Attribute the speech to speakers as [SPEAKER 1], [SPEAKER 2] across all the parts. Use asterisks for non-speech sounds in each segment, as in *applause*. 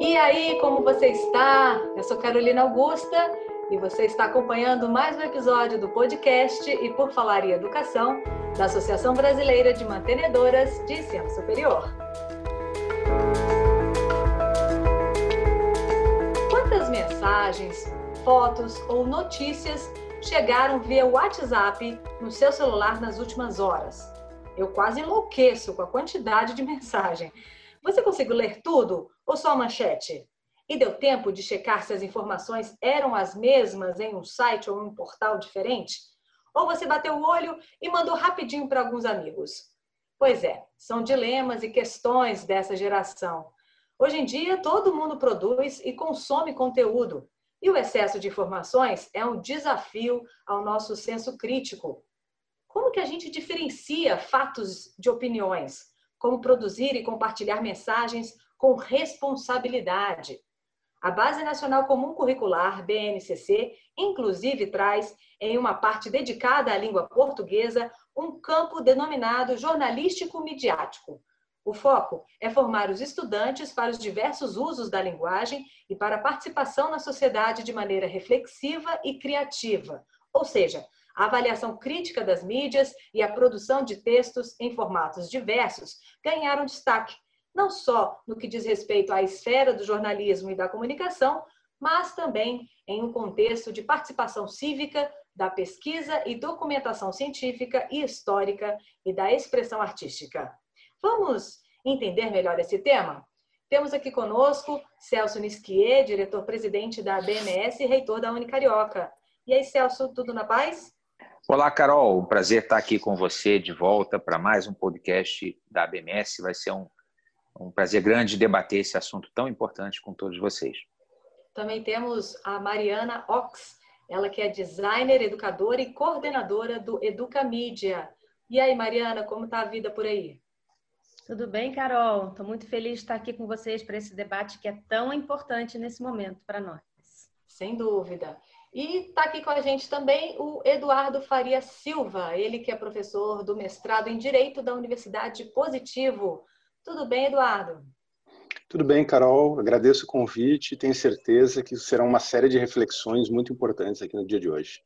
[SPEAKER 1] E aí, como você está? Eu sou Carolina Augusta e você está acompanhando mais um episódio do podcast E por Falar em Educação, da Associação Brasileira de Mantenedoras de Ensino Superior. Quantas mensagens, fotos ou notícias chegaram via WhatsApp no seu celular nas últimas horas? Eu quase enlouqueço com a quantidade de *laughs* mensagem. Você conseguiu ler tudo ou só a manchete? E deu tempo de checar se as informações eram as mesmas em um site ou um portal diferente? Ou você bateu o olho e mandou rapidinho para alguns amigos? Pois é, são dilemas e questões dessa geração. Hoje em dia, todo mundo produz e consome conteúdo. E o excesso de informações é um desafio ao nosso senso crítico. Como que a gente diferencia fatos de opiniões? Como produzir e compartilhar mensagens com responsabilidade? A Base Nacional Comum Curricular, BNCC, inclusive traz, em uma parte dedicada à língua portuguesa, um campo denominado jornalístico-midiático. O foco é formar os estudantes para os diversos usos da linguagem e para a participação na sociedade de maneira reflexiva e criativa, ou seja, a avaliação crítica das mídias e a produção de textos em formatos diversos ganharam destaque, não só no que diz respeito à esfera do jornalismo e da comunicação, mas também em um contexto de participação cívica, da pesquisa e documentação científica e histórica e da expressão artística. Vamos entender melhor esse tema? Temos aqui conosco Celso Nisquier, diretor-presidente da BMS e reitor da Unicarioca. E aí, Celso, tudo na paz?
[SPEAKER 2] Olá, Carol. Um prazer estar aqui com você de volta para mais um podcast da ABMS. Vai ser um, um prazer grande debater esse assunto tão importante com todos vocês.
[SPEAKER 1] Também temos a Mariana Ox, ela que é designer, educadora e coordenadora do Educa Mídia. E aí, Mariana, como está a vida por aí?
[SPEAKER 3] Tudo bem, Carol? Estou muito feliz de estar aqui com vocês para esse debate que é tão importante nesse momento para nós.
[SPEAKER 1] Sem dúvida. E está aqui com a gente também o Eduardo Faria Silva, ele que é professor do mestrado em Direito da Universidade Positivo. Tudo bem, Eduardo?
[SPEAKER 4] Tudo bem, Carol. Agradeço o convite e tenho certeza que será uma série de reflexões muito importantes aqui no dia de hoje.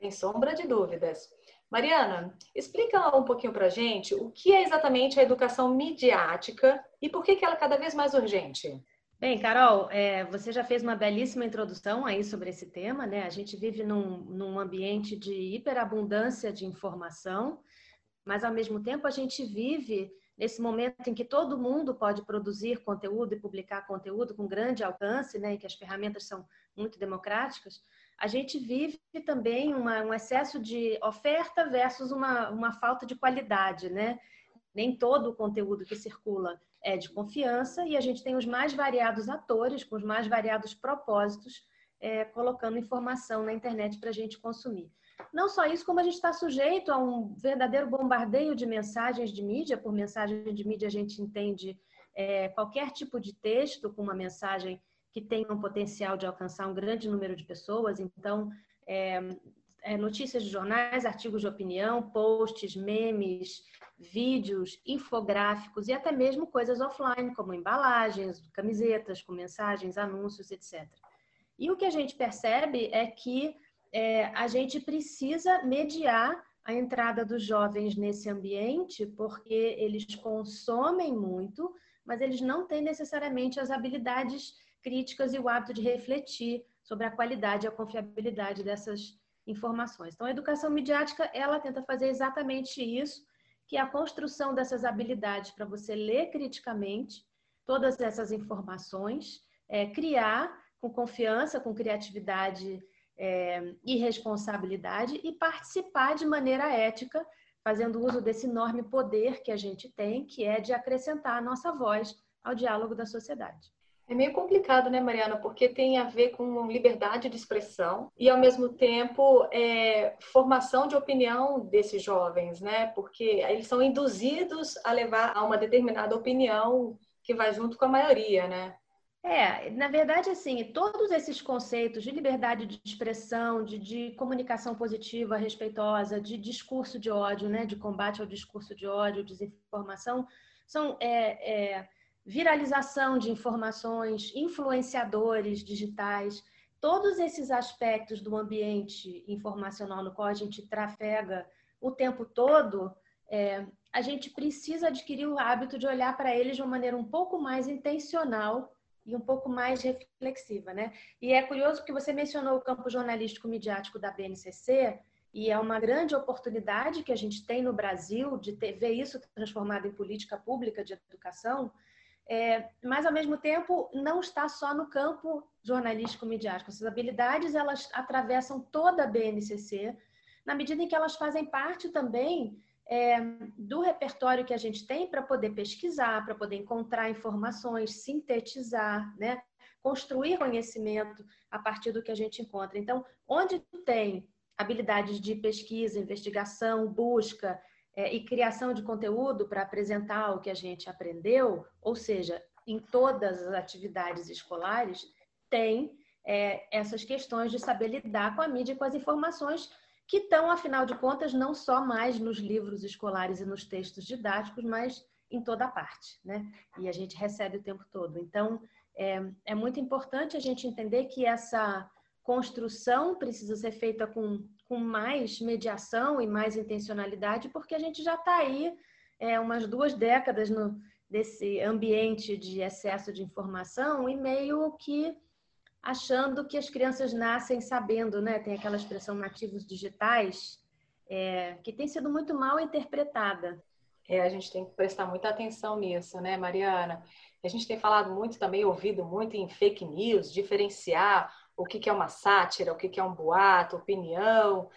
[SPEAKER 1] Sem sombra de dúvidas. Mariana, explica um pouquinho para a gente o que é exatamente a educação midiática e por que, que ela é cada vez mais urgente.
[SPEAKER 3] Bem, Carol, é, você já fez uma belíssima introdução aí sobre esse tema, né? A gente vive num, num ambiente de hiperabundância de informação, mas ao mesmo tempo a gente vive nesse momento em que todo mundo pode produzir conteúdo e publicar conteúdo com grande alcance, né? Que as ferramentas são muito democráticas. A gente vive também uma, um excesso de oferta versus uma, uma falta de qualidade, né? Nem todo o conteúdo que circula é de confiança e a gente tem os mais variados atores, com os mais variados propósitos, é, colocando informação na internet para a gente consumir. Não só isso, como a gente está sujeito a um verdadeiro bombardeio de mensagens de mídia. Por mensagem de mídia, a gente entende é, qualquer tipo de texto com uma mensagem que tenha um potencial de alcançar um grande número de pessoas. Então, é, é, notícias de jornais, artigos de opinião, posts, memes, vídeos, infográficos e até mesmo coisas offline, como embalagens, camisetas com mensagens, anúncios, etc. E o que a gente percebe é que é, a gente precisa mediar a entrada dos jovens nesse ambiente, porque eles consomem muito, mas eles não têm necessariamente as habilidades críticas e o hábito de refletir sobre a qualidade e a confiabilidade dessas informações. Então, a educação midiática, ela tenta fazer exatamente isso, que é a construção dessas habilidades para você ler criticamente todas essas informações, é, criar com confiança, com criatividade é, e responsabilidade e participar de maneira ética, fazendo uso desse enorme poder que a gente tem, que é de acrescentar a nossa voz ao diálogo da sociedade.
[SPEAKER 1] É meio complicado, né, Mariana? Porque tem a ver com liberdade de expressão e, ao mesmo tempo, é, formação de opinião desses jovens, né? Porque eles são induzidos a levar a uma determinada opinião que vai junto com a maioria, né?
[SPEAKER 3] É, na verdade, assim, todos esses conceitos de liberdade de expressão, de, de comunicação positiva, respeitosa, de discurso de ódio, né, de combate ao discurso de ódio, desinformação, são é, é, viralização de informações, influenciadores digitais, todos esses aspectos do ambiente informacional no qual a gente trafega o tempo todo, é, a gente precisa adquirir o hábito de olhar para eles de uma maneira um pouco mais intencional e um pouco mais reflexiva, né? E é curioso que você mencionou o campo jornalístico midiático da BNCC, e é uma grande oportunidade que a gente tem no Brasil de ter, ver isso transformado em política pública de educação, é, mas ao mesmo tempo não está só no campo jornalístico midiático. Essas habilidades elas atravessam toda a BNCC, na medida em que elas fazem parte também é, do repertório que a gente tem para poder pesquisar, para poder encontrar informações, sintetizar, né? construir conhecimento a partir do que a gente encontra. Então, onde tem habilidades de pesquisa, investigação, busca é, e criação de conteúdo para apresentar o que a gente aprendeu, ou seja, em todas as atividades escolares, tem é, essas questões de saber lidar com a mídia e com as informações que estão, afinal de contas, não só mais nos livros escolares e nos textos didáticos, mas em toda parte, né? E a gente recebe o tempo todo. Então, é, é muito importante a gente entender que essa construção precisa ser feita com, com mais mediação e mais intencionalidade, porque a gente já está aí é, umas duas décadas no, desse ambiente de excesso de informação e meio que achando que as crianças nascem sabendo, né? Tem aquela expressão nativos digitais, é, que tem sido muito mal interpretada.
[SPEAKER 1] É, a gente tem que prestar muita atenção nisso, né, Mariana? A gente tem falado muito também, ouvido muito em fake news, diferenciar o que é uma sátira, o que é um boato, opinião,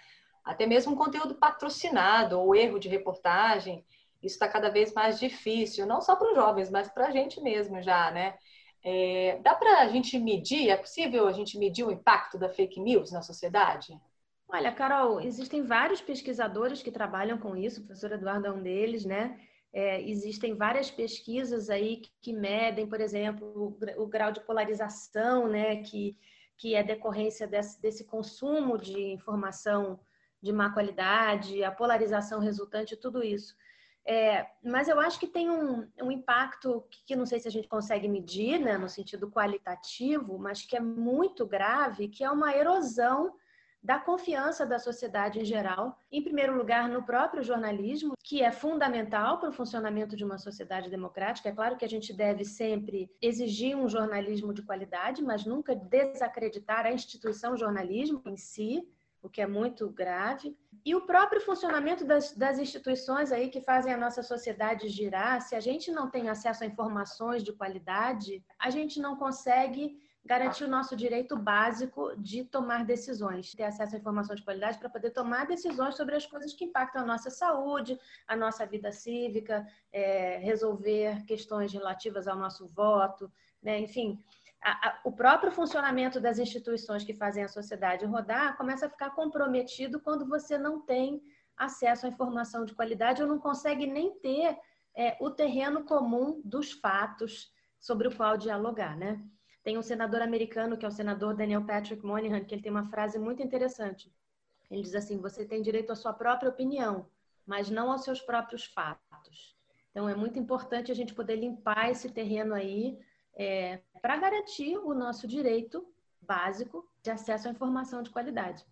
[SPEAKER 1] até mesmo um conteúdo patrocinado ou erro de reportagem. Isso está cada vez mais difícil, não só para os jovens, mas para a gente mesmo já, né? É, dá para a gente medir, é possível a gente medir o impacto da fake news na sociedade?
[SPEAKER 3] Olha, Carol, existem vários pesquisadores que trabalham com isso, o professor Eduardo é um deles, né? É, existem várias pesquisas aí que, que medem, por exemplo, o, o, grau de polarização, né? Que, que é decorrência desse, desse consumo de informação de má qualidade, a polarização resultante, tudo isso. É, mas eu acho que tem um, um impacto que, que, não sei se a gente consegue medir, né, no sentido qualitativo, mas que é muito grave, que é uma erosão da confiança da sociedade em geral, em primeiro lugar no próprio jornalismo, que é fundamental para o funcionamento de uma sociedade democrática. É claro que a gente deve sempre exigir um jornalismo de qualidade, mas nunca desacreditar a instituição jornalismo em si o que é muito grave. E o próprio funcionamento das, das instituições aí que fazem a nossa sociedade girar, se a gente não tem acesso a informações de qualidade, a gente não consegue garantir o nosso direito básico de tomar decisões, ter acesso a informações de qualidade para poder tomar decisões sobre as coisas que impactam a nossa saúde, a nossa vida cívica, é, resolver questões relativas ao nosso voto, né? enfim a, a, o próprio funcionamento das instituições que fazem a sociedade rodar começa a ficar comprometido quando você não tem acesso à informação de qualidade ou não consegue nem ter é, o terreno comum dos fatos sobre o qual dialogar, né? Tem um senador americano, que é o senador Daniel Patrick Moynihan, que ele tem uma frase muito interessante. Ele diz assim: você tem direito à sua própria opinião, mas não aos seus próprios fatos. Então, é muito importante a gente poder limpar esse terreno aí é, para garantir o nosso direito básico de acesso à informação de qualidade.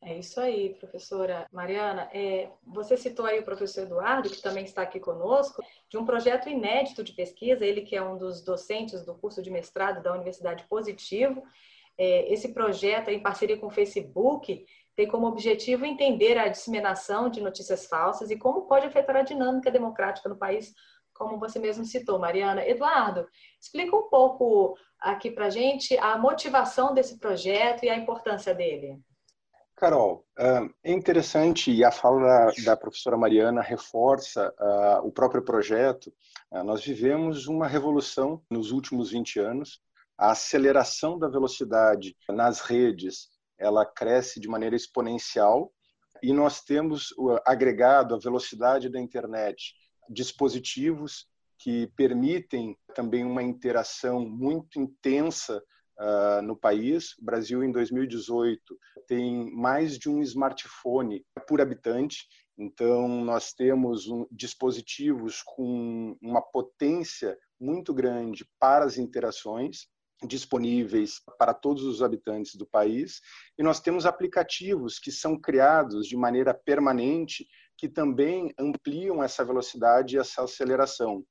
[SPEAKER 1] É isso aí, professora Mariana. É, você citou aí o professor Eduardo, que também está aqui conosco, de um projeto inédito de pesquisa, ele que é um dos docentes do curso de mestrado da Universidade Positivo. É, esse projeto, em parceria com o Facebook, tem como objetivo entender a disseminação de notícias falsas e como pode afetar a dinâmica democrática no país como você mesmo citou, Mariana. Eduardo, explica um pouco aqui para gente a motivação desse projeto e a importância dele.
[SPEAKER 4] Carol, é interessante e a fala da professora Mariana reforça o próprio projeto. Nós vivemos uma revolução nos últimos 20 anos. A aceleração da velocidade nas redes ela cresce de maneira exponencial e nós temos agregado a velocidade da internet dispositivos que permitem também uma interação muito intensa uh, no país. O Brasil, em 2018, tem mais de um smartphone por habitante. Então, nós temos um, dispositivos com uma potência muito grande para as interações disponíveis para todos os habitantes do país e nós temos aplicativos que são criados de maneira permanente que também ampliam essa velocidade e essa aceleração.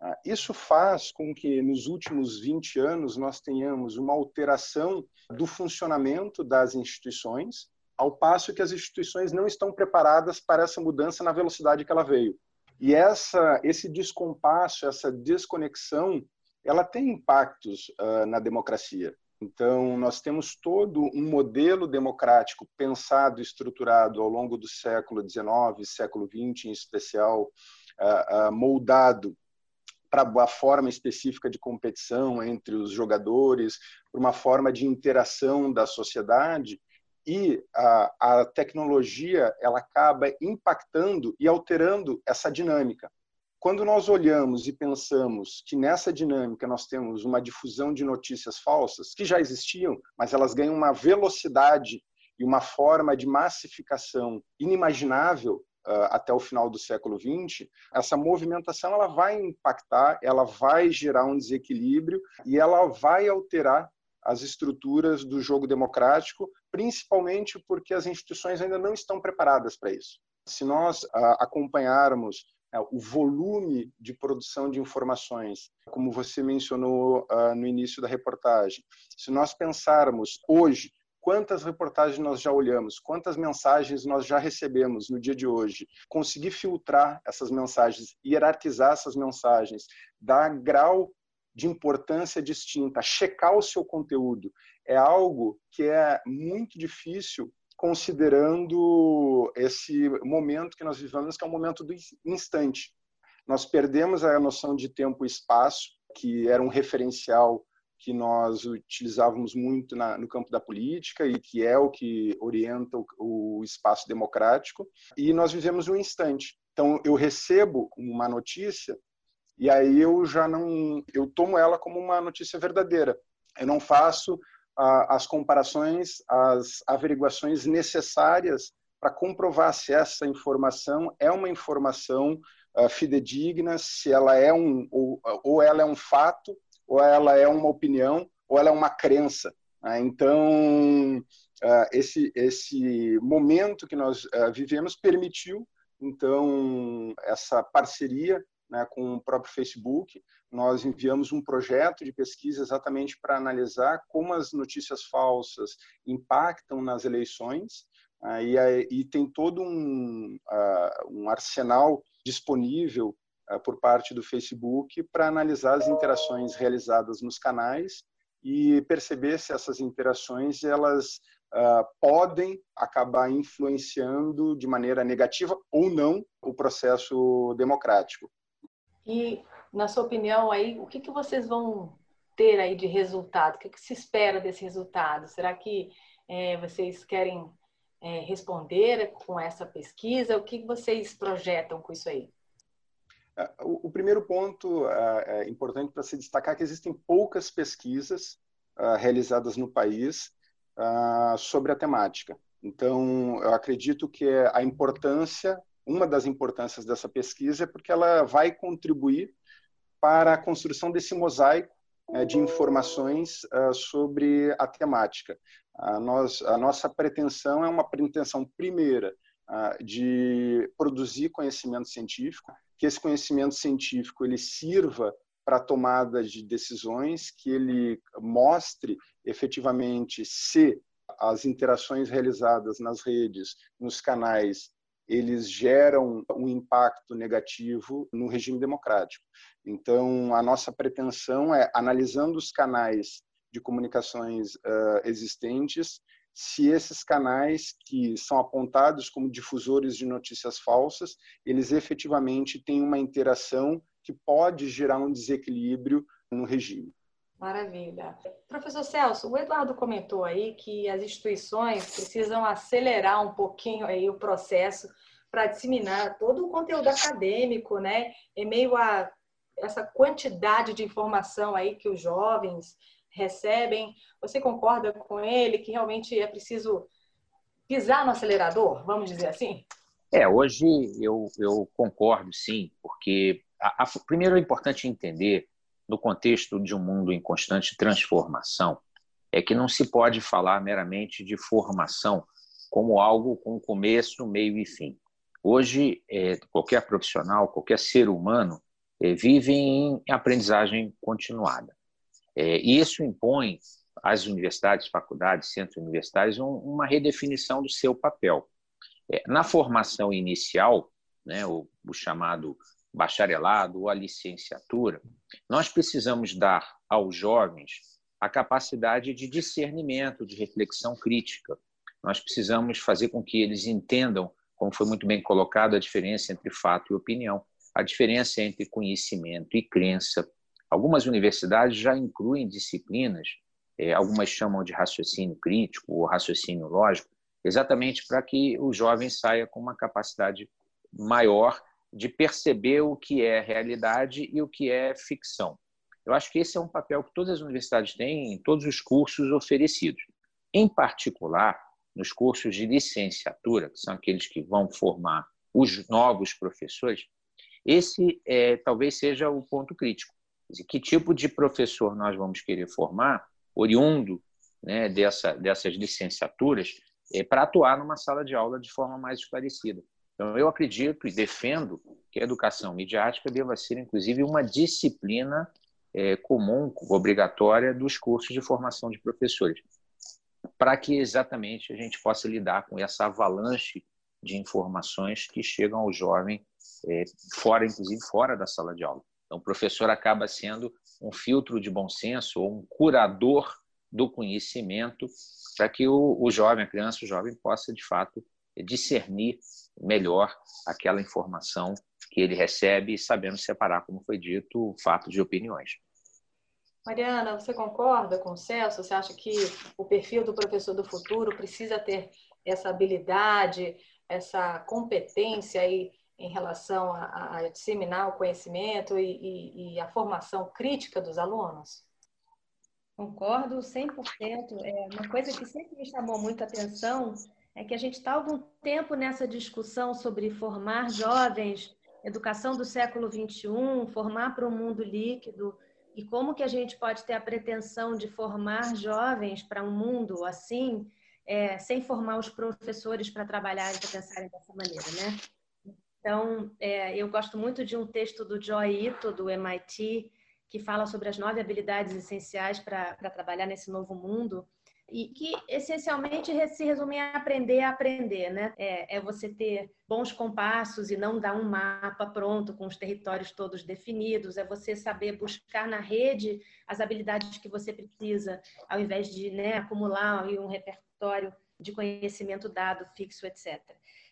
[SPEAKER 4] Ah, isso faz com que nos últimos 20 anos nós tenhamos uma alteração do funcionamento das instituições, ao passo que as instituições não estão preparadas para essa mudança na velocidade que ela veio. E essa, esse descompasso, essa desconexão, ela tem impactos uh, na democracia. Então, nós temos todo um modelo democrático pensado, estruturado ao longo do século XIX, século XX em especial, uh, uh, moldado para uma forma específica de competição entre os jogadores, para uma forma de interação da sociedade, e a, a tecnologia ela acaba impactando e alterando essa dinâmica. Quando nós olhamos e pensamos que nessa dinâmica nós temos uma difusão de notícias falsas, que já existiam, mas elas ganham uma velocidade e uma forma de massificação inimaginável uh, até o final do século XX, essa movimentação ela vai impactar, ela vai gerar um desequilíbrio e ela vai alterar as estruturas do jogo democrático, principalmente porque as instituições ainda não estão preparadas para isso. Se nós uh, acompanharmos o volume de produção de informações, como você mencionou uh, no início da reportagem. Se nós pensarmos hoje quantas reportagens nós já olhamos, quantas mensagens nós já recebemos no dia de hoje, conseguir filtrar essas mensagens, hierarquizar essas mensagens, dar grau de importância distinta, checar o seu conteúdo, é algo que é muito difícil considerando esse momento que nós vivemos, que é um momento do instante. Nós perdemos a noção de tempo e espaço, que era um referencial que nós utilizávamos muito na, no campo da política e que é o que orienta o, o espaço democrático, e nós vivemos um instante. Então, eu recebo uma notícia e aí eu já não, eu tomo ela como uma notícia verdadeira. Eu não faço as comparações, as averiguações necessárias para comprovar se essa informação é uma informação uh, fidedigna, se ela é um ou, ou, ela é um fato, ou ela é uma opinião, ou ela é uma crença. Né? Então, uh, esse esse momento que nós uh, vivemos permitiu então essa parceria né, com o próprio Facebook. Nós enviamos um projeto de pesquisa exatamente para analisar como as notícias falsas impactam nas eleições. Uh, e, e, tem todo um, uh, um arsenal disponível uh, por parte do Facebook para analisar as interações realizadas nos canais e perceber se essas interações elas Uh, podem acabar influenciando de maneira negativa ou não o processo democrático.
[SPEAKER 1] E, na sua opinião, aí, o que, que vocês vão ter aí de resultado? O que, que se espera desse resultado? Será que é, vocês querem é, responder com essa pesquisa? O que vocês projetam com isso aí?
[SPEAKER 4] É, o, primeiro ponto é, é importante para se destacar que existem poucas pesquisas uh, realizadas no país sobre a temática. Então, eu acredito que a importância uma das importâncias dessa pesquisa é porque ela vai contribuir para a construção desse mosaico né, de informações uh, sobre a temática. A, nós, a nossa pretensão é uma pretensão primeira uh, de produzir conhecimento científico, que esse conhecimento científico ele sirva para a tomada de decisões, que ele mostre efetivamente se as interações realizadas nas redes, nos canais, eles geram um impacto negativo no regime democrático. Então, a nossa pretensão é, analisando os canais de comunicações uh, existentes, se esses canais que são apontados como difusores de notícias falsas, eles efetivamente têm uma interação que pode gerar um desequilíbrio no regime.
[SPEAKER 1] Maravilha. Professor Celso, o Eduardo comentou aí que as instituições precisam acelerar um pouquinho aí o processo para disseminar todo o conteúdo acadêmico, né? Em meio a essa quantidade de informação aí que os jovens recebem. Você concorda com ele que realmente é preciso pisar no acelerador, vamos dizer assim?
[SPEAKER 2] É, hoje eu, eu concordo sim, porque a, a, primeiro é importante entender no contexto de um mundo em constante transformação, é que não se pode falar meramente de formação como algo com começo, meio e fim. Hoje, é, qualquer profissional, qualquer ser humano é, vive em aprendizagem continuada. É, e isso impõe às universidades, faculdades, centros universitários um, uma redefinição do seu papel. Na formação inicial, né, o chamado bacharelado ou a licenciatura, nós precisamos dar aos jovens a capacidade de discernimento, de reflexão crítica. Nós precisamos fazer com que eles entendam, como foi muito bem colocado, a diferença entre fato e opinião, a diferença entre conhecimento e crença. Algumas universidades já incluem disciplinas, é, algumas chamam de raciocínio crítico ou raciocínio lógico, exatamente para que o jovem saia com uma capacidade maior de perceber o que é realidade e o que é ficção. Eu acho que esse é um papel que todas as universidades têm em todos os cursos oferecidos. Em particular, nos cursos de licenciatura, que são aqueles que vão formar os novos professores, esse é, talvez seja o ponto crítico. Que tipo de professor nós vamos querer formar, oriundo né, dessa, dessas licenciaturas, é, para atuar numa sala de aula de forma mais esclarecida. Então, eu acredito e defendo que a educação midiática deva ser, inclusive, uma disciplina é, comum, obrigatória, dos cursos de formação de professores, para que exatamente a gente possa lidar com essa avalanche de informações que chegam ao jovem é, fora, inclusive fora da sala de aula. Então, o professor acaba sendo um filtro de bom senso ou um curador do conhecimento para que o, o jovem, a criança, o jovem possa, de fato, discernir melhor aquela informação que ele recebe, sabendo separar, como foi dito, fatos de opiniões.
[SPEAKER 1] Mariana, você concorda com o Celso? Você acha que o perfil do professor do futuro precisa ter essa habilidade, essa competência aí em relação a, a disseminar o conhecimento e, e, e, a formação crítica dos alunos?
[SPEAKER 3] Concordo 100%. É uma coisa que sempre me chamou muita atenção é que a gente está algum tempo nessa discussão sobre formar jovens, educação do século XXI, formar para um mundo líquido, e como que a gente pode ter a pretensão de formar jovens para um mundo assim, é, sem formar os professores para trabalhar e para pensarem dessa maneira, né? Então, é, eu gosto muito de um texto do Joy Ito, do MIT, que fala sobre as nove habilidades essenciais para trabalhar nesse novo mundo e que essencialmente se resume a aprender a aprender, né? É, é, você ter bons compassos e não dar um mapa pronto com os territórios todos definidos, é você saber buscar na rede as habilidades que você precisa, ao invés de né, acumular um repertório de conhecimento dado fixo, etc.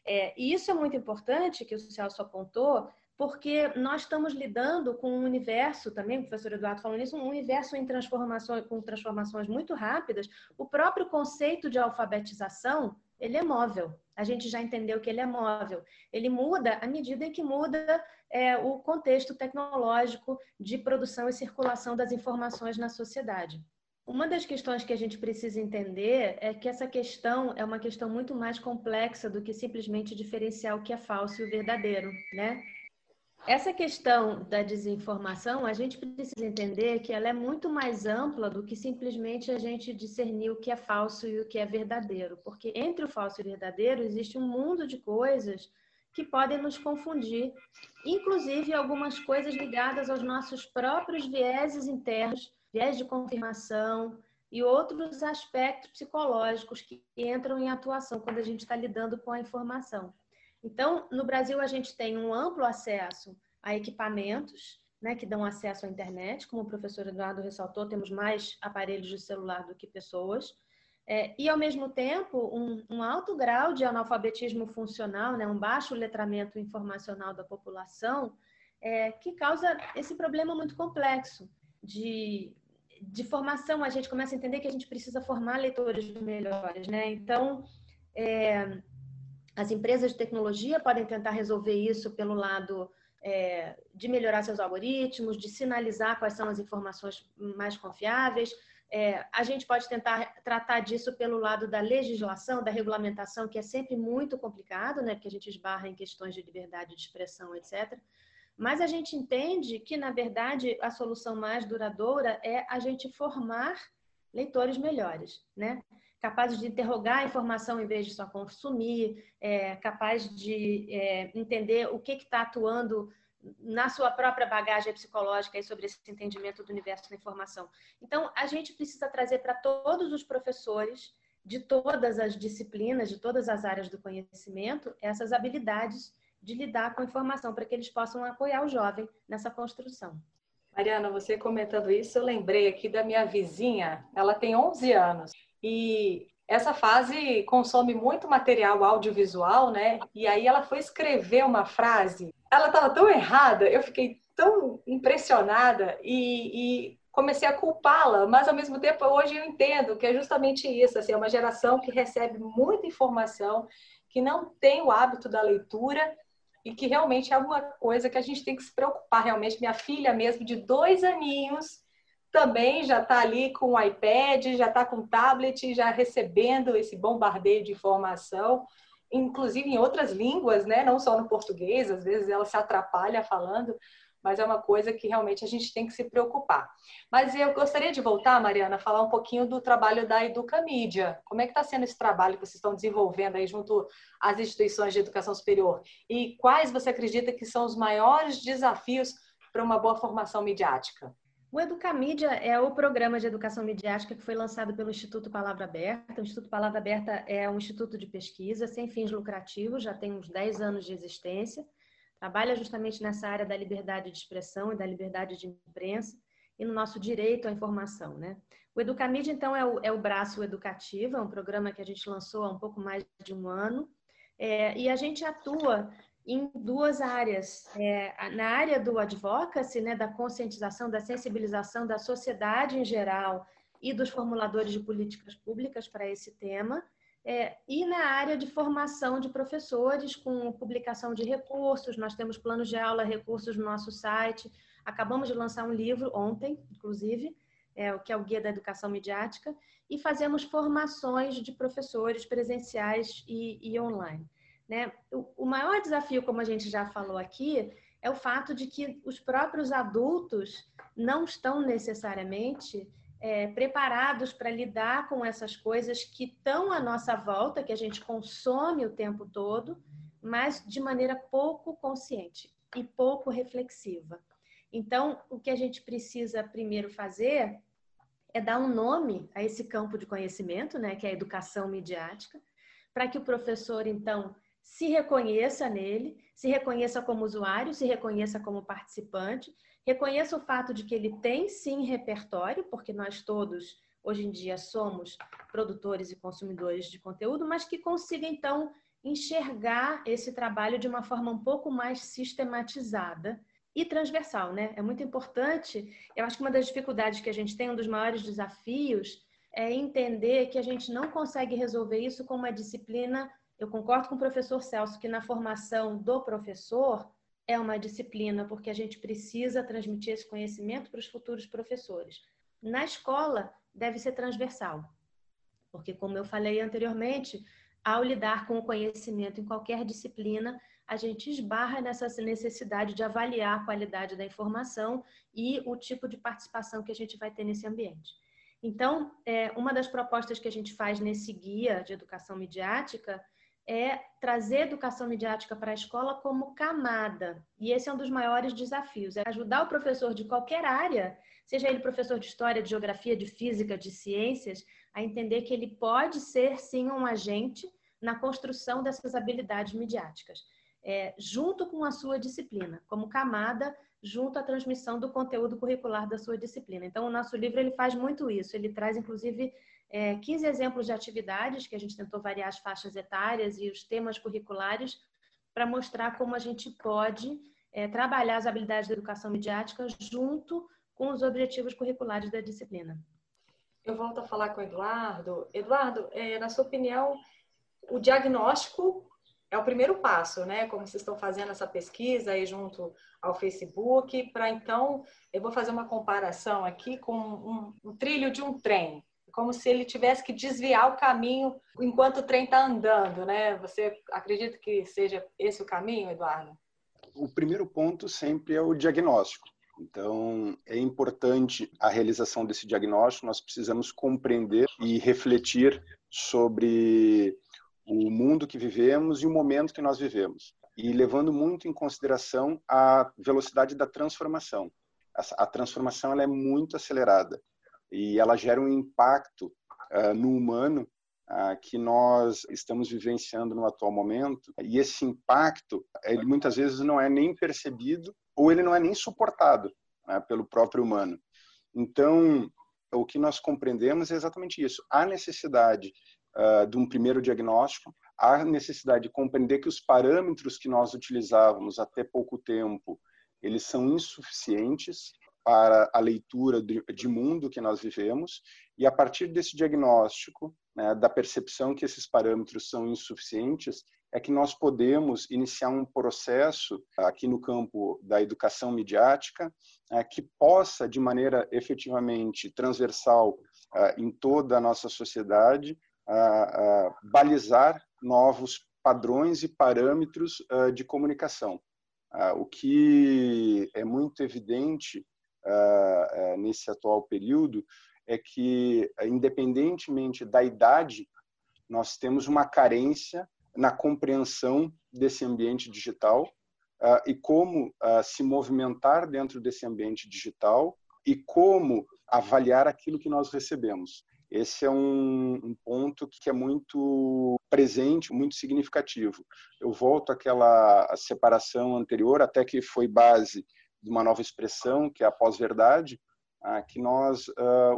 [SPEAKER 3] É, e isso é muito importante que o Celso apontou, porque nós estamos lidando com um universo também, o professor Eduardo falou nisso, um universo em transformações, com transformações muito rápidas. O próprio conceito de alfabetização, ele é móvel. A gente já entendeu que ele é móvel. Ele muda à medida em que muda é, o contexto tecnológico de produção e circulação das informações na sociedade. Uma das questões que a gente precisa entender é que essa questão é uma questão muito mais complexa do que simplesmente diferenciar o que é falso e o verdadeiro, né? Essa questão da desinformação, a gente precisa entender que ela é muito mais ampla do que simplesmente a gente discernir o que é falso e o que é verdadeiro, porque entre o falso e o verdadeiro existe um mundo de coisas que podem nos confundir, inclusive algumas coisas ligadas aos nossos próprios vieses internos, viés de confirmação e outros aspectos psicológicos que entram em atuação quando a gente está lidando com a informação. Então, no Brasil, a gente tem um amplo acesso a equipamentos né, que dão acesso à internet, como o professor Eduardo ressaltou, temos mais aparelhos de celular do que pessoas. É, e, ao mesmo tempo, um, um, alto grau de analfabetismo funcional, né, um baixo letramento informacional da população, é, que causa esse problema muito complexo de, de formação. A gente começa a entender que a gente precisa formar leitores melhores. Né? Então, é, as empresas de tecnologia podem tentar resolver isso pelo lado é, de melhorar seus algoritmos, de sinalizar quais são as informações mais confiáveis. É, a gente pode tentar tratar disso pelo lado da legislação, da regulamentação, que é sempre muito complicado, né? porque a gente esbarra em questões de liberdade de expressão, etc. Mas a gente entende que, na verdade, a solução mais duradoura é a gente formar leitores melhores, né? Capazes de interrogar a informação em vez de só consumir, é, capaz de é, entender o que está atuando na sua própria bagagem psicológica e sobre esse entendimento do universo da informação. Então, a gente precisa trazer para todos os professores de todas as disciplinas, de todas as áreas do conhecimento, essas habilidades de lidar com a informação, para que eles possam apoiar o jovem nessa construção.
[SPEAKER 1] Mariana, você comentando isso, eu lembrei aqui da minha vizinha, ela tem 11 anos e essa fase consome muito material audiovisual, né? E aí ela foi escrever uma frase, ela estava tão errada, eu fiquei tão impressionada e, e comecei a culpá-la, mas ao mesmo tempo hoje eu entendo que é justamente isso, assim, é uma geração que recebe muita informação, que não tem o hábito da leitura e que realmente é uma coisa que a gente tem que se preocupar realmente. Minha filha mesmo de dois aninhos também já está ali com o iPad, já está com o tablet, já recebendo esse bombardeio de informação, inclusive em outras línguas, né? Não só no português, às vezes ela se atrapalha falando, mas é uma coisa que realmente a gente tem que se preocupar. Mas eu gostaria de voltar, Mariana, a falar um pouquinho do trabalho da Educamídia. Como é que está sendo esse trabalho que vocês estão desenvolvendo aí junto às instituições de educação superior? E quais você acredita que são os maiores desafios para uma boa formação midiática?
[SPEAKER 3] O Educamídia é o programa de educação midiática que foi lançado pelo Instituto Palavra Aberta. O Instituto Palavra Aberta é um instituto de pesquisa sem fins lucrativos, já tem uns 10 anos de existência trabalha justamente nessa área da liberdade de expressão e da liberdade de imprensa e no nosso direito à informação, né? O Educamídia, então, é o, é o braço educativo, é um programa que a gente lançou há um pouco mais de um ano, é, e a gente atua em duas áreas. É, na área do advocacy, né, da conscientização, da sensibilização da sociedade em geral e dos formuladores de políticas públicas para esse tema, é, e na área de formação de professores, com publicação de recursos, nós temos planos de aula, recursos no nosso site. Acabamos de lançar um livro ontem, inclusive, é, o que é o Guia da Educação Midiática, e fazemos formações de professores presenciais e, e online. Né? O, o maior desafio, como a gente já falou aqui, é o fato de que os próprios adultos não estão necessariamente é, preparados para lidar com essas coisas que estão à nossa volta, que a gente consome o tempo todo, mas de maneira pouco consciente e pouco reflexiva. Então, o que a gente precisa primeiro fazer é dar um nome a esse campo de conhecimento, né, que é a educação midiática, para que o professor, então, se reconheça nele, se reconheça como usuário, se reconheça como participante Reconheça o fato de que ele tem sim repertório, porque nós todos, hoje em dia, somos produtores e consumidores de conteúdo, mas que consiga, então, enxergar esse trabalho de uma forma um pouco mais sistematizada e transversal, né? É muito importante. Eu acho que uma das dificuldades que a gente tem, um dos maiores desafios, é entender que a gente não consegue resolver isso com uma disciplina. Eu concordo com o professor Celso que na formação do professor é uma disciplina, porque a gente precisa transmitir esse conhecimento para os futuros professores. Na escola, deve ser transversal, porque, como eu falei anteriormente, ao lidar com o conhecimento em qualquer disciplina, a gente esbarra nessa necessidade de avaliar a qualidade da informação e o tipo de participação que a gente vai ter nesse ambiente. Então, é, uma das propostas que a gente faz nesse guia de educação midiática é trazer educação midiática para a escola como camada. E esse é um dos maiores desafios, é ajudar o professor de qualquer área, seja ele professor de história, de geografia, de física, de ciências, a entender que ele pode ser sim um agente na construção dessas habilidades midiáticas, é, junto com a sua disciplina, como camada junto à transmissão do conteúdo curricular da sua disciplina. Então, o nosso livro ele faz muito isso. Ele traz, inclusive, é, 15 exemplos de atividades que a gente tentou variar as faixas etárias e os temas curriculares para mostrar como a gente pode é, trabalhar as habilidades da educação midiática junto com os objetivos curriculares da disciplina.
[SPEAKER 1] Eu volto a falar com o Eduardo. Eduardo, é, na sua opinião, o diagnóstico é o primeiro passo, né? Como vocês estão fazendo essa pesquisa aí junto ao Facebook, para então eu vou fazer uma comparação aqui com um, um trilho de um trem como se ele tivesse que desviar o caminho enquanto o trem está andando, né? Você acredita que seja esse o caminho, Eduardo?
[SPEAKER 4] O primeiro ponto sempre é o diagnóstico. Então, é importante a realização desse diagnóstico, nós precisamos compreender e refletir sobre o mundo que vivemos e o momento que nós vivemos. E levando muito em consideração a velocidade da transformação. A transformação ela é muito acelerada e ela gera um impacto uh, no humano uh, que nós estamos vivenciando no atual momento. E esse impacto, ele muitas vezes não é nem percebido ou ele não é nem suportado né, pelo próprio humano. Então, o que nós compreendemos é exatamente isso: há necessidade uh, de um primeiro diagnóstico, há necessidade de compreender que os parâmetros que nós utilizávamos até pouco tempo eles são insuficientes para a leitura de, mundo que nós vivemos e a partir desse diagnóstico, né, da percepção que esses parâmetros são insuficientes, é que nós podemos iniciar um processo aqui no campo da educação midiática é, que possa, de maneira efetivamente transversal é, em toda a nossa sociedade, é, balizar novos padrões e parâmetros de comunicação. O que é muito evidente nesse atual período é que, independentemente da idade, nós temos uma carência na compreensão desse ambiente digital uh, e como se movimentar dentro desse ambiente digital e como avaliar aquilo que nós recebemos. Esse é um, um, ponto que é muito presente, muito significativo. Eu volto àquela separação anterior, até que foi base de uma nova expressão, que é a pós-verdade, uh, que nós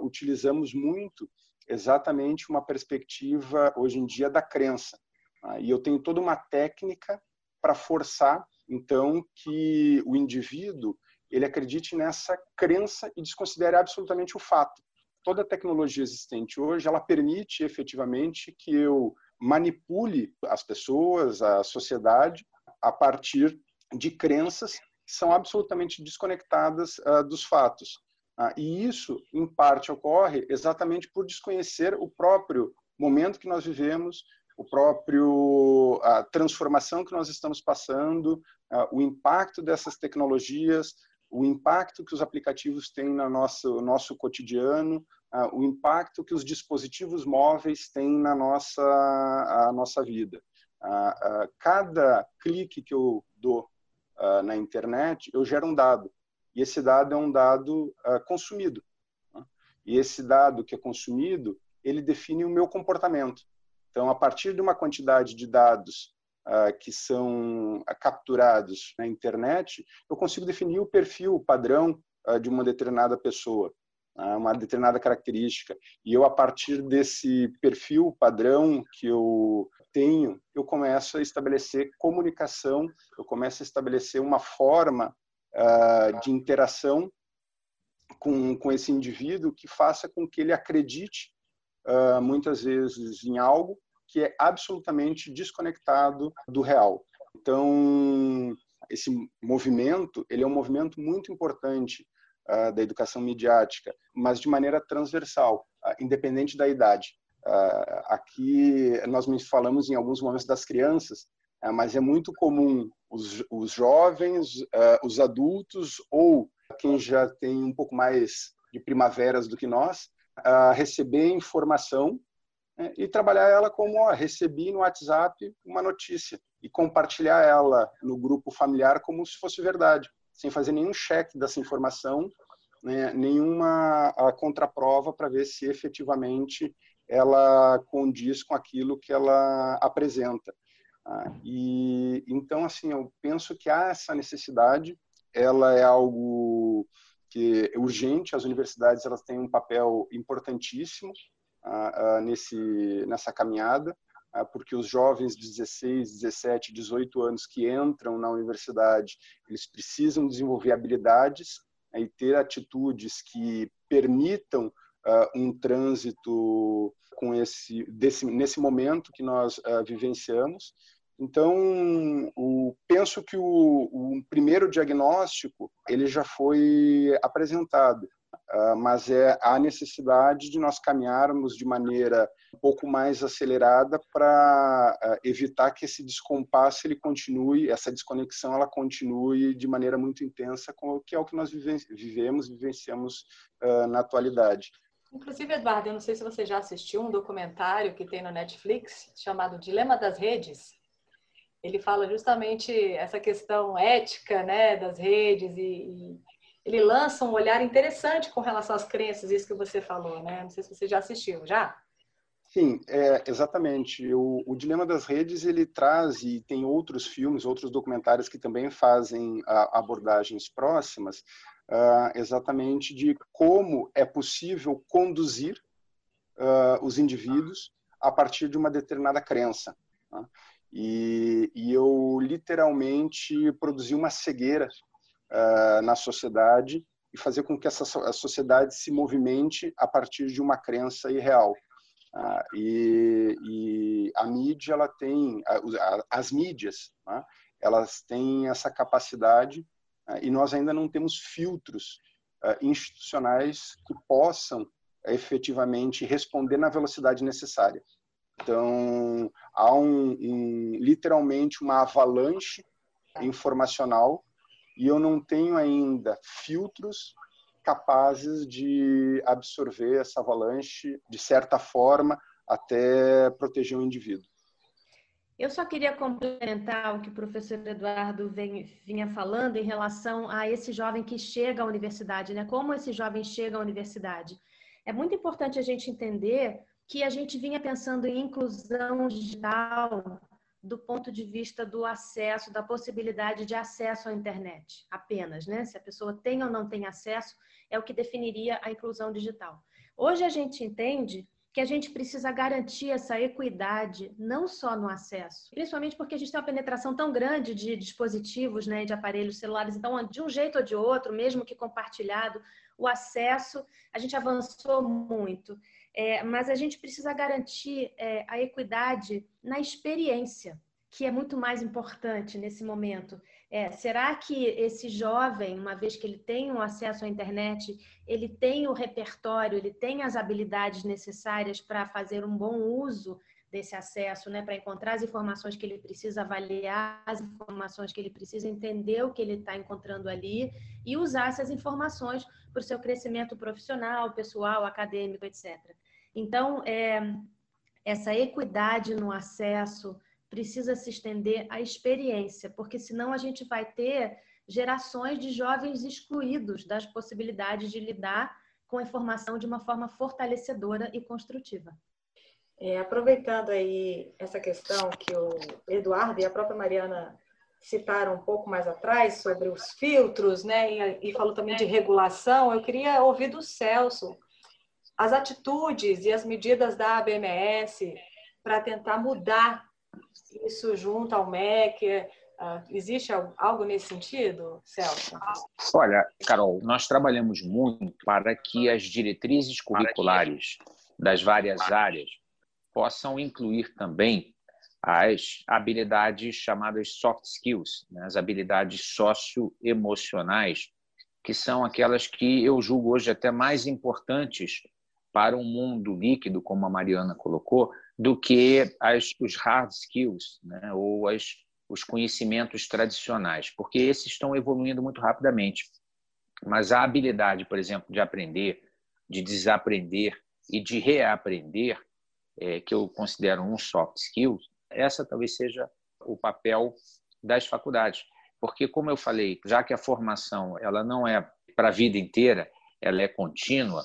[SPEAKER 4] utilizamos muito exatamente uma perspectiva, hoje em dia, da crença. Ah, e eu tenho toda uma técnica para forçar, então, que o indivíduo ele acredite nessa crença e desconsidere absolutamente o fato. Toda a tecnologia existente hoje, ela permite efetivamente que eu manipule as pessoas, a sociedade, a partir de crenças que são absolutamente desconectadas uh, dos fatos. Uh, e isso, em parte, ocorre exatamente por desconhecer o próprio momento que nós vivemos, o próprio a transformação que nós estamos passando, o impacto dessas tecnologias, o impacto que os aplicativos têm no nosso nosso cotidiano, o impacto que os dispositivos móveis têm na nossa a nossa vida. Cada clique que eu dou na internet, eu gero um dado. E esse dado é um dado consumido. Né? E esse dado que é consumido, ele define o meu comportamento. Então, a partir de uma quantidade de dados uh, que são uh, capturados na internet, eu consigo definir o perfil o padrão uh, de uma determinada pessoa, uma determinada característica. E eu, a partir desse perfil padrão que eu tenho, eu começo a estabelecer comunicação, eu começo a estabelecer uma forma de interação com, com esse indivíduo que faça com que ele acredite uh, muitas vezes em algo que é absolutamente desconectado do real. Então, esse movimento, ele é um movimento muito importante uh, da educação midiática, mas de maneira transversal, uh, independente da idade. Uh, aqui nós falamos em alguns momentos das crianças, mas é muito comum os, os jovens, os adultos ou quem já tem um pouco mais de primaveras do que nós, receber informação né, e trabalhar ela como ó, recebi no WhatsApp uma notícia e compartilhar ela no grupo familiar como se fosse verdade, sem fazer nenhum cheque dessa informação, né, nenhuma contraprova para ver se efetivamente ela condiz com aquilo que ela apresenta. Ah, e então assim eu penso que há essa necessidade, ela é algo que é urgente. As universidades elas têm um papel importantíssimo nesse, nessa caminhada, porque os jovens de 16, 17, 18 anos que entram na universidade, eles precisam desenvolver habilidades né, e ter atitudes que permitam um trânsito com esse desse, nesse momento que nós vivenciamos. Então, o, penso que o, o primeiro diagnóstico ele já foi apresentado uh, mas é a necessidade de nós caminharmos de maneira um pouco mais acelerada para evitar que esse descompasso ele continue, essa desconexão ela continue de maneira muito intensa, com o que é o que nós vive vivemos, vivenciamos na atualidade.
[SPEAKER 1] Inclusive, Eduardo, eu não sei se você já assistiu um documentário que tem no Netflix chamado Dilema das Redes. Ele fala justamente essa questão ética né, das redes e, e ele lança um olhar interessante com relação às crenças, isso que você falou, né? Não sei se você já assistiu, já?
[SPEAKER 4] Sim, é, exatamente. O, o, Dilema das Redes ele traz e tem outros filmes, outros documentários que também fazem a, abordagens próximas, uh, exatamente de como é possível conduzir uh, os indivíduos a partir de uma determinada crença. Né? E, e, eu literalmente produzi uma cegueira uh, na sociedade e fazer com que essa a sociedade se movimente a partir de uma crença irreal. Uh, e, e, a mídia ela tem as mídias né? elas têm essa capacidade e nós ainda não temos filtros institucionais que possam efetivamente responder na velocidade necessária então há um, um literalmente uma avalanche informacional e eu não tenho ainda filtros capazes de absorver essa avalanche de certa forma até proteger o indivíduo.
[SPEAKER 3] Eu só queria complementar o que o professor Eduardo vem, vinha falando em relação a esse jovem que chega à universidade, né? Como esse jovem chega à universidade. É muito importante a gente entender que a gente vinha pensando em inclusão digital do ponto de vista do acesso, da possibilidade de acesso à internet, apenas, né? Se a pessoa tem ou não tem acesso, é o que definiria a inclusão digital. Hoje a gente entende que a gente precisa garantir essa equidade não só no acesso, principalmente porque a gente tem uma penetração tão grande de dispositivos, né, de aparelhos celulares, então de um jeito ou de outro, mesmo que compartilhado, o acesso a gente avançou muito. É, mas a gente precisa garantir é, a equidade na experiência, que é muito mais importante nesse momento. É, será que esse jovem, uma vez que ele tem um acesso à internet, ele tem o repertório, ele tem as habilidades necessárias para fazer um bom uso desse acesso, né, para encontrar as informações que ele precisa avaliar, as informações que ele precisa entender o que ele está encontrando ali e usar essas informações para o seu crescimento profissional, pessoal, acadêmico, etc. Então, é, essa equidade no acesso precisa se estender à experiência, porque senão a gente vai ter gerações de jovens excluídos das possibilidades de lidar com a informação de uma forma fortalecedora e construtiva.
[SPEAKER 1] É, aproveitando aí essa questão que o Eduardo e a própria Mariana citaram um pouco mais atrás sobre os filtros, né, e, e falou também de regulação, eu queria ouvir do Celso as atitudes e as medidas da ABMS para tentar mudar isso junto ao MEC? Uh, existe algo nesse sentido, Celso?
[SPEAKER 2] Olha, Carol, nós trabalhamos muito para que as diretrizes curriculares das várias áreas possam incluir também as habilidades chamadas soft skills, né? as habilidades socioemocionais, que são aquelas que eu julgo hoje até mais importantes para um mundo líquido, como a Mariana colocou, do que as, os hard skills, né? ou as, os conhecimentos tradicionais, porque esses estão evoluindo muito rapidamente. Mas a habilidade, por exemplo, de aprender, de desaprender e de reaprender, é, que eu considero um soft skill, essa talvez seja o papel das faculdades. Porque, como eu falei, já que a formação ela não é para a vida inteira, ela é contínua,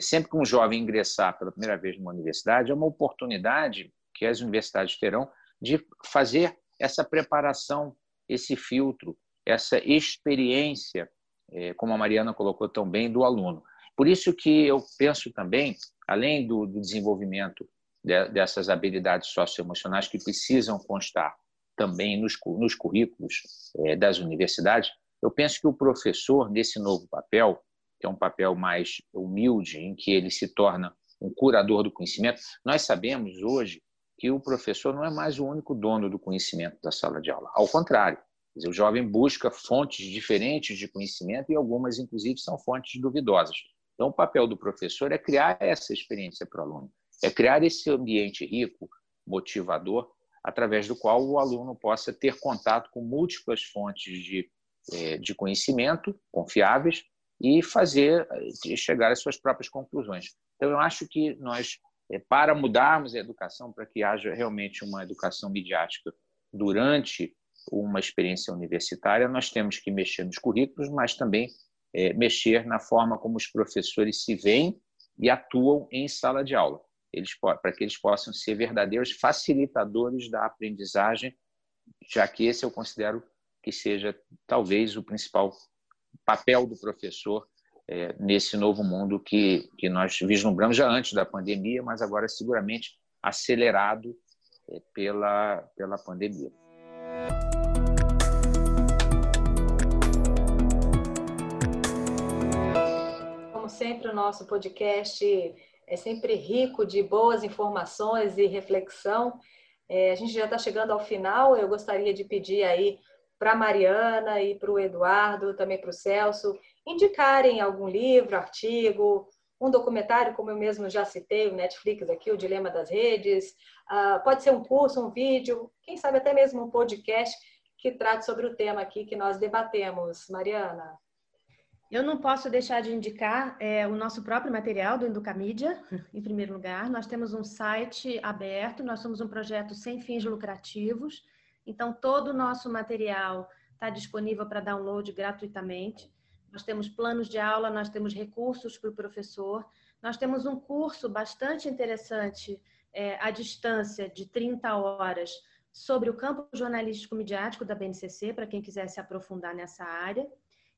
[SPEAKER 2] sempre que um jovem ingressar pela primeira vez numa universidade, é uma oportunidade que as universidades terão de fazer essa preparação, esse filtro, essa experiência, é, como a Mariana colocou tão bem, do aluno. Por isso que eu penso também, além do, desenvolvimento dessas habilidades socioemocionais que precisam constar também nos, nos currículos é, das universidades, eu penso que o professor, nesse novo papel, que é um papel mais humilde, em que ele se torna um curador do conhecimento. Nós sabemos hoje que o professor não é mais o único dono do conhecimento da sala de aula. Ao contrário, o jovem busca fontes diferentes de conhecimento e algumas, inclusive, são fontes duvidosas. Então, o papel do professor é criar essa experiência para o aluno, é criar esse ambiente rico, motivador, através do qual o aluno possa ter contato com múltiplas fontes de, é, de conhecimento confiáveis e fazer chegar às suas próprias conclusões. Então, eu acho que nós, é, para mudarmos a educação, para que haja realmente uma educação midiática durante uma experiência universitária, nós temos que mexer nos currículos, mas também é, mexer na forma como os professores se veem e atuam em sala de aula eles, para que eles possam ser verdadeiros facilitadores da aprendizagem, já que esse eu considero que seja talvez o principal papel do professor é, nesse novo mundo que, que nós vislumbramos já antes da pandemia, mas agora seguramente acelerado é, pela, pela pandemia.
[SPEAKER 1] Como sempre, o nosso podcast é sempre rico de boas informações e reflexão. É, a gente já está chegando ao final. Eu gostaria de pedir aí para Mariana e para o Eduardo, também para o Celso, indicarem algum livro, artigo, um documentário, como eu mesmo já citei, o Netflix aqui, o Dilema das Redes. Uh, pode ser um curso, um vídeo, quem sabe até mesmo um podcast que trate sobre o tema aqui que nós debatemos. Mariana.
[SPEAKER 3] Eu não posso deixar de indicar é, o nosso próprio material do Educamídia, *laughs* em primeiro lugar. Nós temos um site aberto, nós somos um projeto sem fins lucrativos, então todo o nosso material está disponível para download gratuitamente. Nós temos planos de aula, nós temos recursos para o professor, nós temos um curso bastante interessante é, à distância de 30 horas sobre o campo jornalístico midiático da BNCC, para quem quiser se aprofundar nessa área.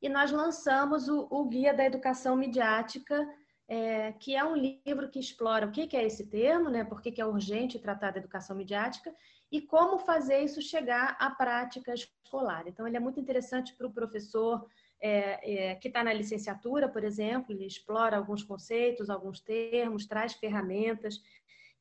[SPEAKER 3] E nós lançamos o, o Guia da Educação Midiática, é, que é um livro que explora o que, que é esse termo, né, por que, que é urgente tratar da educação midiática e como fazer isso chegar à prática escolar. Então, ele é muito interessante para o professor é, é, que está na licenciatura, por exemplo, ele explora alguns conceitos, alguns termos, traz ferramentas,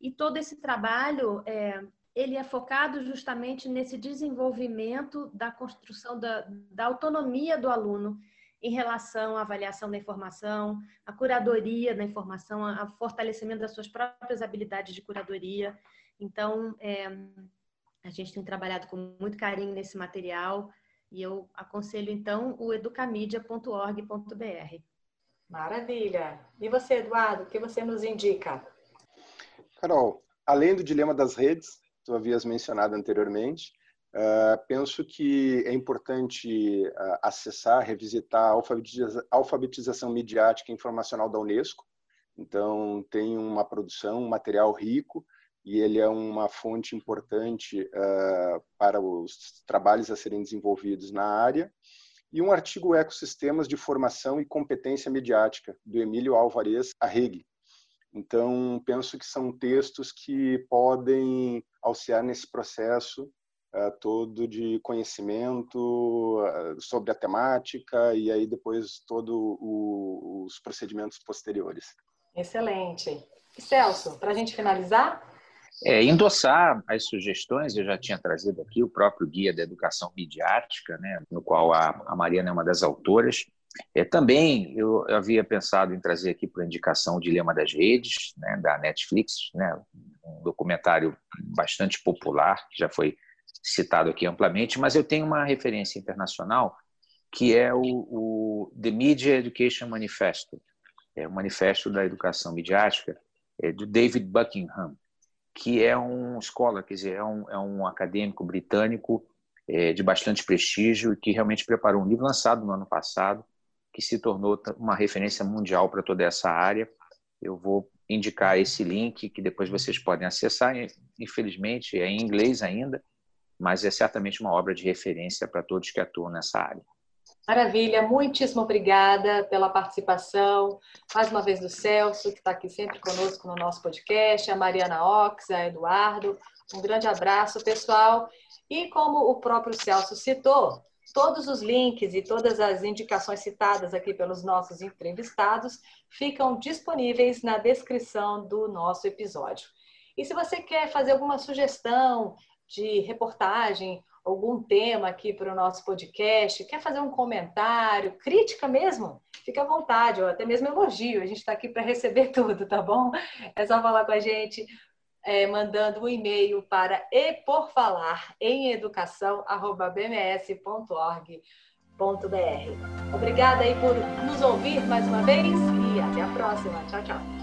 [SPEAKER 3] e todo esse trabalho é, ele é focado justamente nesse desenvolvimento da construção da, da autonomia do aluno em relação à avaliação da informação, à curadoria da informação, ao fortalecimento das suas próprias habilidades de curadoria. Então, é, a gente tem trabalhado com muito carinho nesse material e eu aconselho, então, o educamidia.org.br.
[SPEAKER 1] Maravilha! E você, Eduardo, o que você nos indica?
[SPEAKER 4] Carol, além do dilema das redes, tu havias mencionado anteriormente. Uh, penso que é importante uh, acessar, revisitar a alfabetiza alfabetização midiática e informacional da Unesco. Então, tem uma produção, um material rico, e ele é uma fonte importante uh, para os trabalhos a serem desenvolvidos na área. E um artigo Ecossistemas de Formação e Competência Midiática, do Emílio Alvarez Arregui, então, penso que são textos que podem auxiliar nesse processo uh, todo de conhecimento uh, sobre a temática e aí depois todos os procedimentos posteriores.
[SPEAKER 1] Excelente. Celso, para a gente finalizar?
[SPEAKER 2] É, endossar as sugestões, eu já tinha trazido aqui o próprio Guia da Educação Midiática, né, no qual a, a Mariana é uma das autoras, é, também eu, havia pensado em trazer aqui para indicação o Dilema das Redes, né, da Netflix, né, um documentário bastante popular, que já foi citado aqui amplamente, mas eu tenho uma referência internacional que é o, o The Media Education Manifesto, é o Manifesto da Educação Midiática, é do David Buckingham, que é um escola, quer dizer, é um, é um acadêmico britânico é, de bastante prestígio e que realmente preparou um livro lançado no ano passado, que se tornou uma referência mundial para toda essa área. Eu vou indicar esse link que depois vocês podem acessar. Infelizmente é em inglês ainda, mas é certamente uma obra de referência para todos que atuam nessa área.
[SPEAKER 1] Maravilha, muitíssimo obrigada pela participação. Mais uma vez do Celso, que está aqui sempre conosco no nosso podcast, a Mariana Ox, a Eduardo. Um grande abraço, pessoal. E como o próprio Celso citou, Todos os links e todas as indicações citadas aqui pelos nossos entrevistados ficam disponíveis na descrição do nosso episódio. E se você quer fazer alguma sugestão de reportagem algum tema aqui para o nosso podcast, quer fazer um comentário, crítica mesmo, fique à vontade, ou até mesmo elogio. A gente está aqui para receber *laughs* tudo, tá bom? É só falar com a gente é, mandando um e-mail para e por falar em Obrigada aí por nos ouvir mais uma vez e até a próxima. Tchau, tchau.